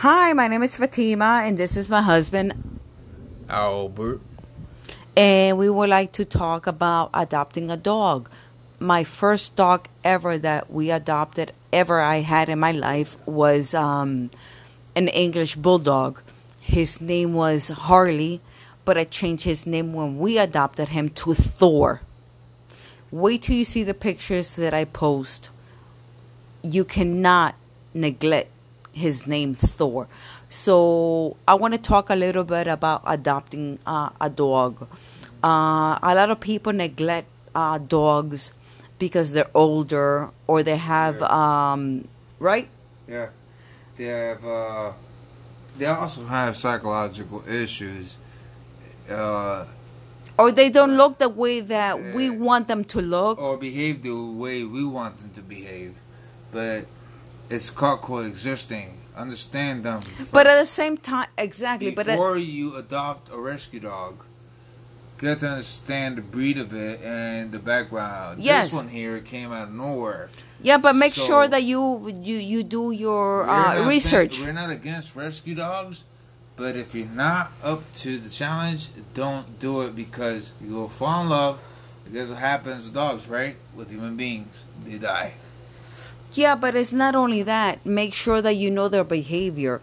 Hi, my name is Fatima, and this is my husband, Albert. and we would like to talk about adopting a dog. My first dog ever that we adopted, ever I had in my life, was um, an English bulldog. His name was Harley, but I changed his name when we adopted him to Thor. Wait till you see the pictures that I post. You cannot neglect his name Thor. So I want to talk a little bit about adopting uh, a dog. Uh, a lot of people neglect uh, dogs because they're older or they have um, right. Yeah. They have, uh, they also have psychological issues. Uh, Or they don't look the way that we want them to look. or behave the way we want them to behave. But it's called coexisting. Understand them. But at the same time, exactly. But before you adopt a rescue dog, get to understand the breed of it and the background. Yes. This one here came out of nowhere. yeah, but make So- sure that you you you do your uh, not saying- research. we're not against rescue dogs, but if you're not up to the challenge, don't do it because you will fall in love. Because what happens to dogs, right? With human beings, they die. Yeah, but it's not only that. Make sure that you know their behavior.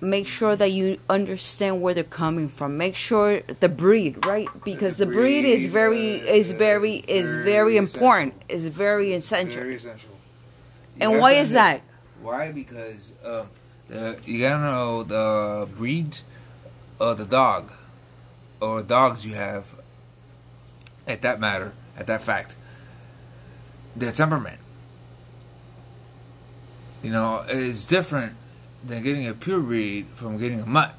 Make sure that you understand where they're coming from. Make sure the breed, right? Because the, The breed, is very is very is very very important. essential. Is very essential. Very essential. You and why is that? Why? Because um, the, you gotta know the breed of the dog, or dogs you have. At that matter, at that fact, their temperament. You know, it's different than getting a pure breed from getting a mutt.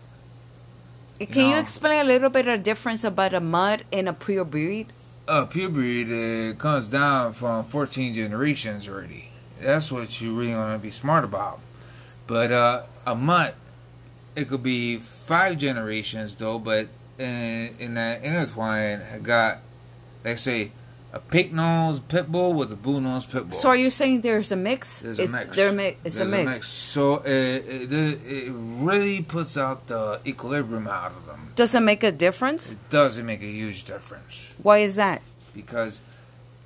Can you know. explain a little bit of difference about a mutt and a pure breed? A pure breed uh, comes down from 14 generations already. That's what you really want to be smart about. But uh, a mutt, it could be five generations though, but in, in that intertwine, I got, let's say, a pink nose pit bull with a blue nose pit bull. So are you saying there's a mix? There's Is a mix. There mi- it's There's a mix. So it, it, it really puts out the equilibrium out of them. Does it make a difference? It doesn't make a huge difference. Why is that? because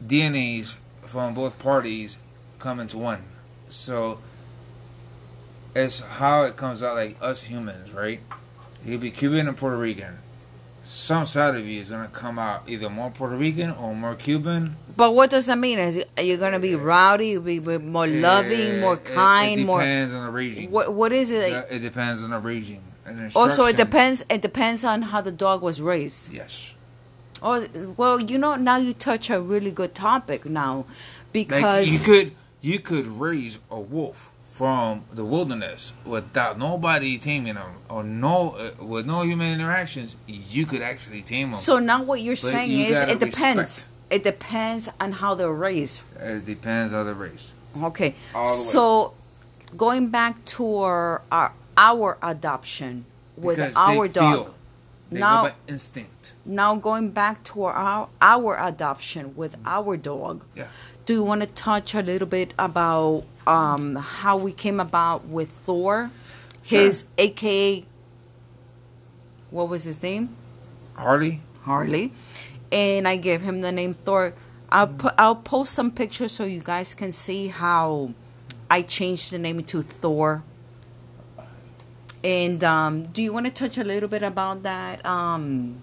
DNAs from both parties come into one. So it's how it comes out like us humans, right? You'll be Cuban and Puerto Rican. Some side of you is gonna come out either more Puerto Rican or more Cuban. But what does that mean? Is it- are you going to be rowdy, be be more loving, more It- kind, It more? depends on the regime. What what is it? It depends on the regime. And Also, it depends. It depends on how the dog was raised. Yes. Oh, well, you know, now you touch a really good topic now, Like because you could you could raise a wolf from the wilderness without nobody taming them or no uh, with no human interactions. You could actually tame them. so now what you're But saying you is it depends. respect. It depends on how they're raised. it depends on the race. Okay, All the way. so going back to our our, our adoption with Because our they dog. Feel. They Now- go by instinct. Now going back to our our adoption with our dog. Yeah. Do you want to touch a little bit about um, how we came about with Thor, his AKA? What was his name? Harley. Harley, and I gave him the name Thor. I'll put I'll post some pictures so you guys can see how I changed the name to Thor. And um, do you want to touch a little bit about that? Um,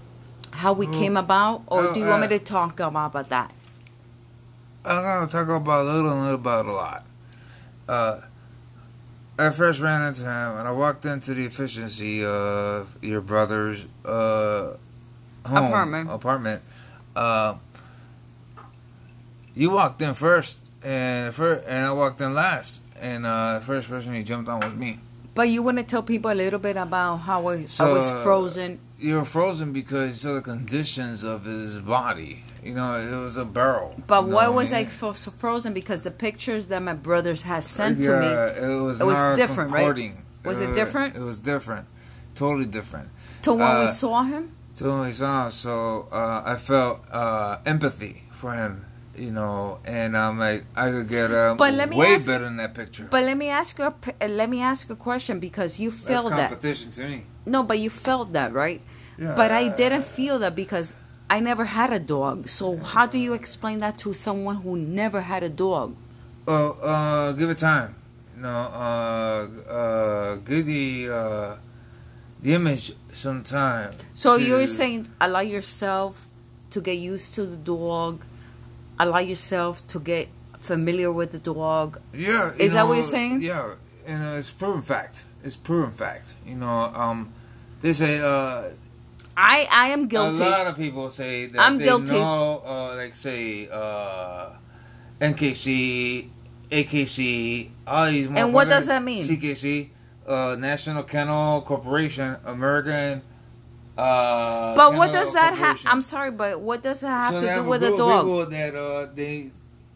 how we came about, or Oh, do you want uh, me to talk about that? I'm gonna talk about a little and a little about a lot. Uh, I first ran into him and I walked into the efficiency of your brother's uh, home Apartment. Apartment. Uh, you walked in first, and first, and I walked in last. And uh, the first person he jumped on was me. But you want to tell people a little bit about how I, I was frozen. You were frozen because of the conditions of his body. You know, it was a barrel. But you know why what was I mean? so frozen? Because the pictures that my brothers had sent to me. It was, It was different, right? Was it Uh, different? It was different. Totally different. To when we Uh, saw him? To when we saw him, so uh, I felt uh, empathy for him You know, and I'm like, I could get um, But let me way ask- better than that picture. But let me ask you a let me ask a question because you That's felt that. competition to me. No, but you felt that, right? Yeah. But I didn't feel that because I never had a dog. So how do you explain that to someone who never had a dog? Well, uh, give it time. You know, uh, uh, give the uh, the image some time. So to- you're saying allow yourself to get used to the dog, allow yourself to get familiar with the dog. Yeah. Is that what you're saying? Yeah, and uh, it's proven fact. It's proven fact. You know, um, they say uh, I I am guilty. A lot of people say that I'm they guilty. know, uh, like say, uh, NKC, AKC, all these. And what does that mean? CKC, uh, National Kennel Corporation, American. Uh, But what does that have? I'm sorry, but what does that have So to do with a dog? People that uh, they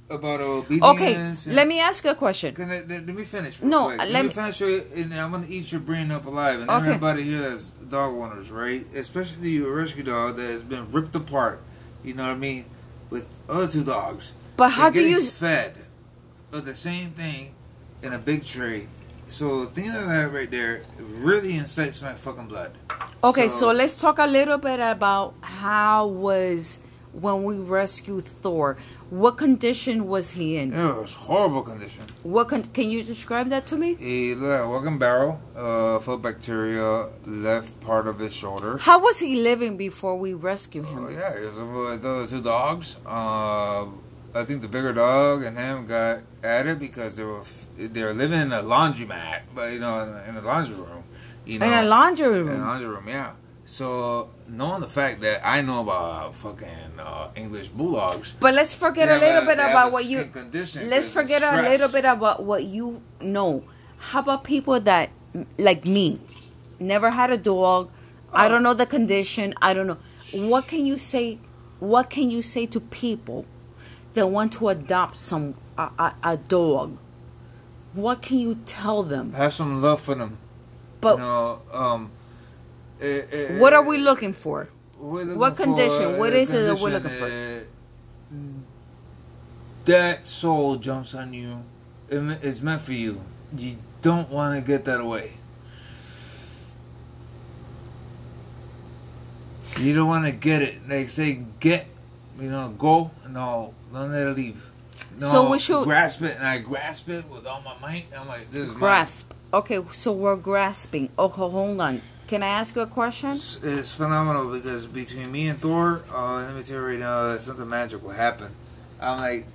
about obedience. Okay, let me ask you a question. Can I, let, let me finish. No, quick. let let, me me- finish it, and I'm gonna eat your brain up alive. And Okay. everybody here that's dog owners, right? Especially a rescue dog that has been ripped apart. You know what I mean? With other two dogs. But how do you? fed of the same thing in a big tray? So things like that right there really incites my fucking blood. Okay, so let's talk a little bit about how was when we rescued Thor. What condition was he in? It was horrible condition. What con- can you describe that to me? He looked like a walking barrel, uh, full of bacteria, left part of his shoulder. How was he living before we rescued him? yeah, he was with the other two dogs. Uh, I think the bigger dog and him got at it because they were they were living in a laundromat, but you know, in a laundry room. You know, In a laundry room. in a laundry room, yeah. So knowing the fact that I know about fucking uh, English bulldogs, But let's forget a little bit about what you. Let's forget a little bit about what you know. How about people that, like me, never had a dog? I Oh. don't know the condition. I don't know. What can you say? What can you say to people that want to adopt some a, a, a dog? What can you tell them? Have some love for them. But you know, um, eh, eh, what are we looking for? Looking What condition? for What is it that we're looking uh, That soul jumps on you. It's meant for you. You don't want to get that away. You don't want to get it. Like say, get, you know, go. No, don't let it leave. No, So we should- grasp it, and I grasp it with all my might. I'm like, this is mine. Grasp. Okay, so we're grasping. Okay, hold on. Can I ask you a question? It's, it's phenomenal because between me and Thor, uh, let me tell you right now, something magical happened. I'm like,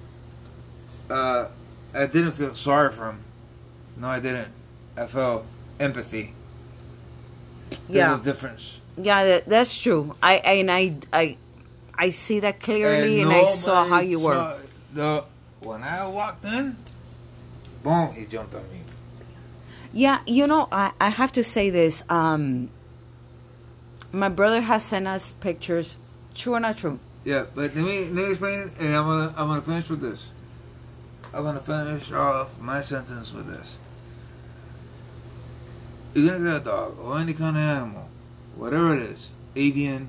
uh, I didn't feel sorry for him. No, I didn't. I felt empathy. Yeah. a difference. Yeah, that, that's true. I and I I I see that clearly, and, I saw how you were. saw- The, when I walked in, boom, he jumped on me. Yeah, you know, I I have to say this. Um, my brother has sent us pictures. True or not true? Yeah, but let me let me explain, and I'm gonna I'm gonna finish with this. I'm gonna finish off my sentence with this. You're gonna get a dog or any kind of animal, whatever it is, avian,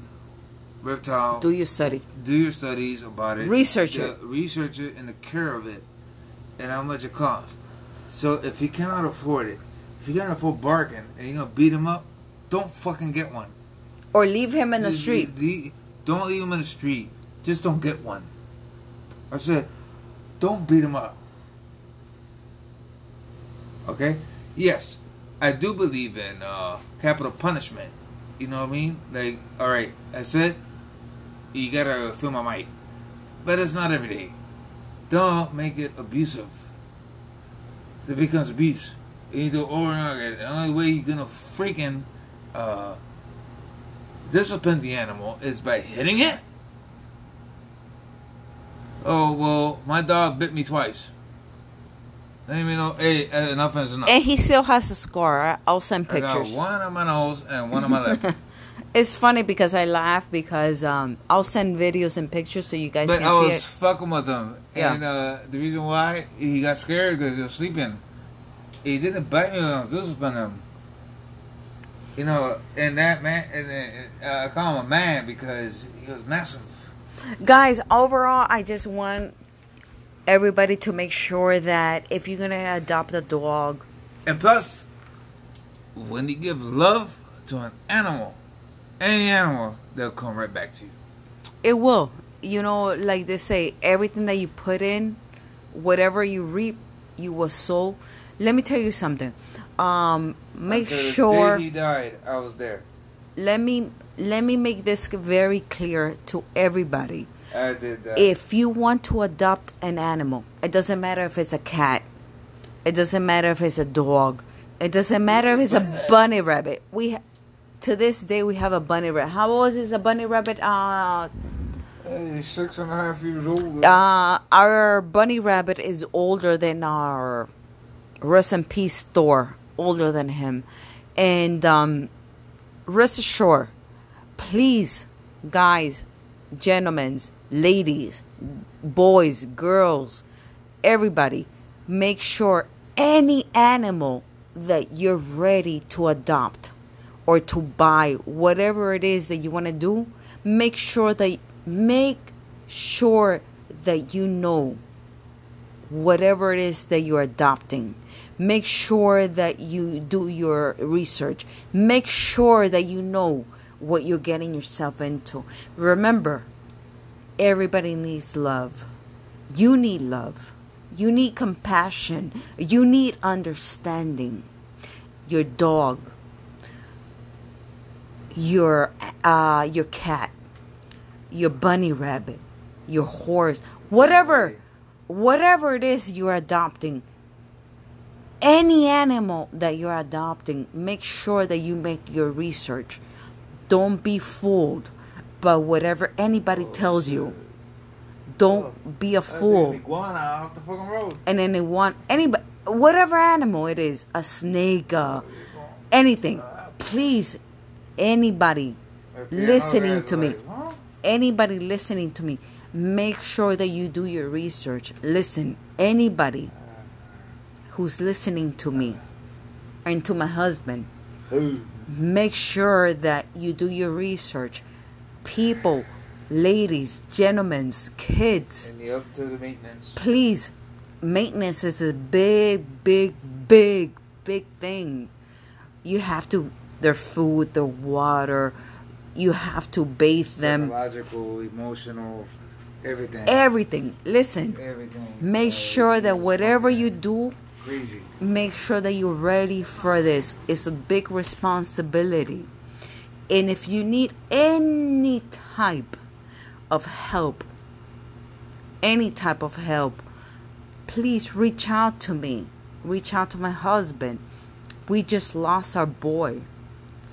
reptile. Do you study? do your studies about it. Research the- it. Research it and the care of it, and how much it costs. So if you cannot afford it, if you can't afford bargain and you're gonna beat him up, don't fucking get one. Or leave him in the street? Don't leave him in the street. Just don't get one. I said, don't beat him up. Okay? Yes, I do believe in uh, capital punishment. You know what I mean? Like, all right, I said, you gotta feel my might, but it's not every day. Don't make it abusive. It becomes abuse. You do it over and over again. The only way you're gonna freaking uh, discipline the animal is by hitting it. Oh well, my dog bit me twice. Let me know. Hey, uh, enough is enough. And he still has a scar. I- I'll send I got pictures. one on my nose and one on my lip. It's funny because I laugh because um, I'll send videos and pictures so you guys but can I see was fucking with him, Yeah. and uh, the reason why he got scared because he was sleeping. He didn't bite me I was disciplining him. You know, and that man, and, and uh, I call him a man because he was massive. Guys, overall, I just want everybody to make sure that if you're gonna adopt a dog, And plus, when you give love to an animal, any animal, they'll come right back to you. it will. You know, like they say, everything that you put in, whatever you reap, you will sow. Let me tell you something. Um, make Until the sure. day he died, I was there. let me let me make this very clear to everybody. I did that. If you want to adopt an animal, it doesn't matter if it's a cat, it doesn't matter if it's a dog, it doesn't matter if it's a bunny rabbit. We to this day we have a bunny rabbit. How old is a bunny rabbit? Uh, Hey, six and a half years old. uh, our bunny rabbit is older than our rest in peace Thor, older than him, and um, rest assured, please, guys, gentlemen, ladies, boys, girls, everybody, make sure any animal that you're ready to adopt or to buy, whatever it is that you want to do, make sure that make sure that you know whatever it is that you're adopting. Make sure that you do your research. Make sure that you know what you're getting yourself into. Remember, everybody needs love. You need love. You need compassion. You need understanding. Your dog, your uh, your cat, your bunny rabbit, your horse, whatever, whatever it is you're adopting. Any animal that you're adopting, make sure that you make your research. Don't be fooled by whatever anybody tells you. Don't be a fool iguana off the fucking road. and then they want anybody whatever animal it is a snake uh, anything please anybody listening to me anybody listening to me make sure that you do your research. Listen anybody who's listening to me and to my husband make sure that you do your research. People ladies gentlemen kids up to the maintenance. please maintenance is a big big big big thing. You have to their food their water you have to bathe them. Psychological, emotional, everything. everything. Listen. Everything. make sure that whatever you do Crazy. make sure that you're ready for this. It's a big responsibility. And if you need any type of help any type of help please reach out to me. Reach out to my husband. We just lost our boy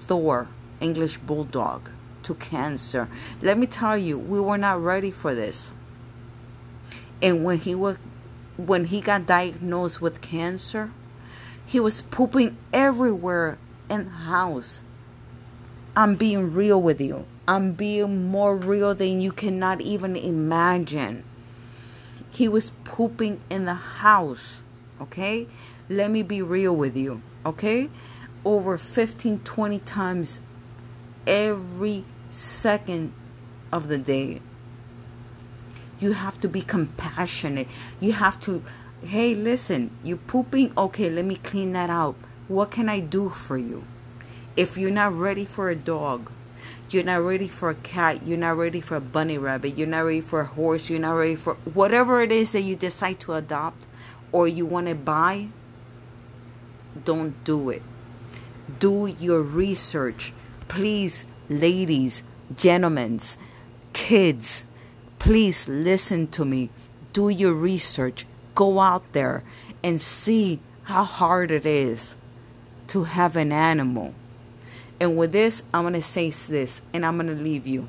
thor english bulldog to cancer. Let me tell you we were not ready for this. And when he was when he got diagnosed with cancer he was pooping everywhere in the house. I'm being real with you. I'm being more real than you cannot even imagine. He was pooping in the house okay? Let me be real with you okay? Over 15 20 times every second of the day. You have to be compassionate. You have to hey listen you pooping? Okay let me clean that out. What can i do for you? If you're not ready for a dog you're not ready for a cat you're not ready for a bunny rabbit you're not ready for a horse you're not ready for whatever it is that you decide to adopt or you want to buy don't do it. Do your research please ladies gentlemen kids please listen to me. Do your research. Go out there and see how hard it is to have an animal. And with this i'm going to say this and i'm going to leave you.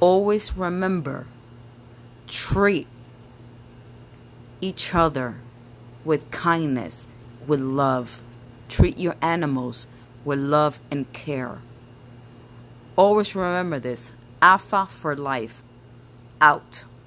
Always remember treat each other with kindness with love treat your animals with love and care. Always remember this alpha for life out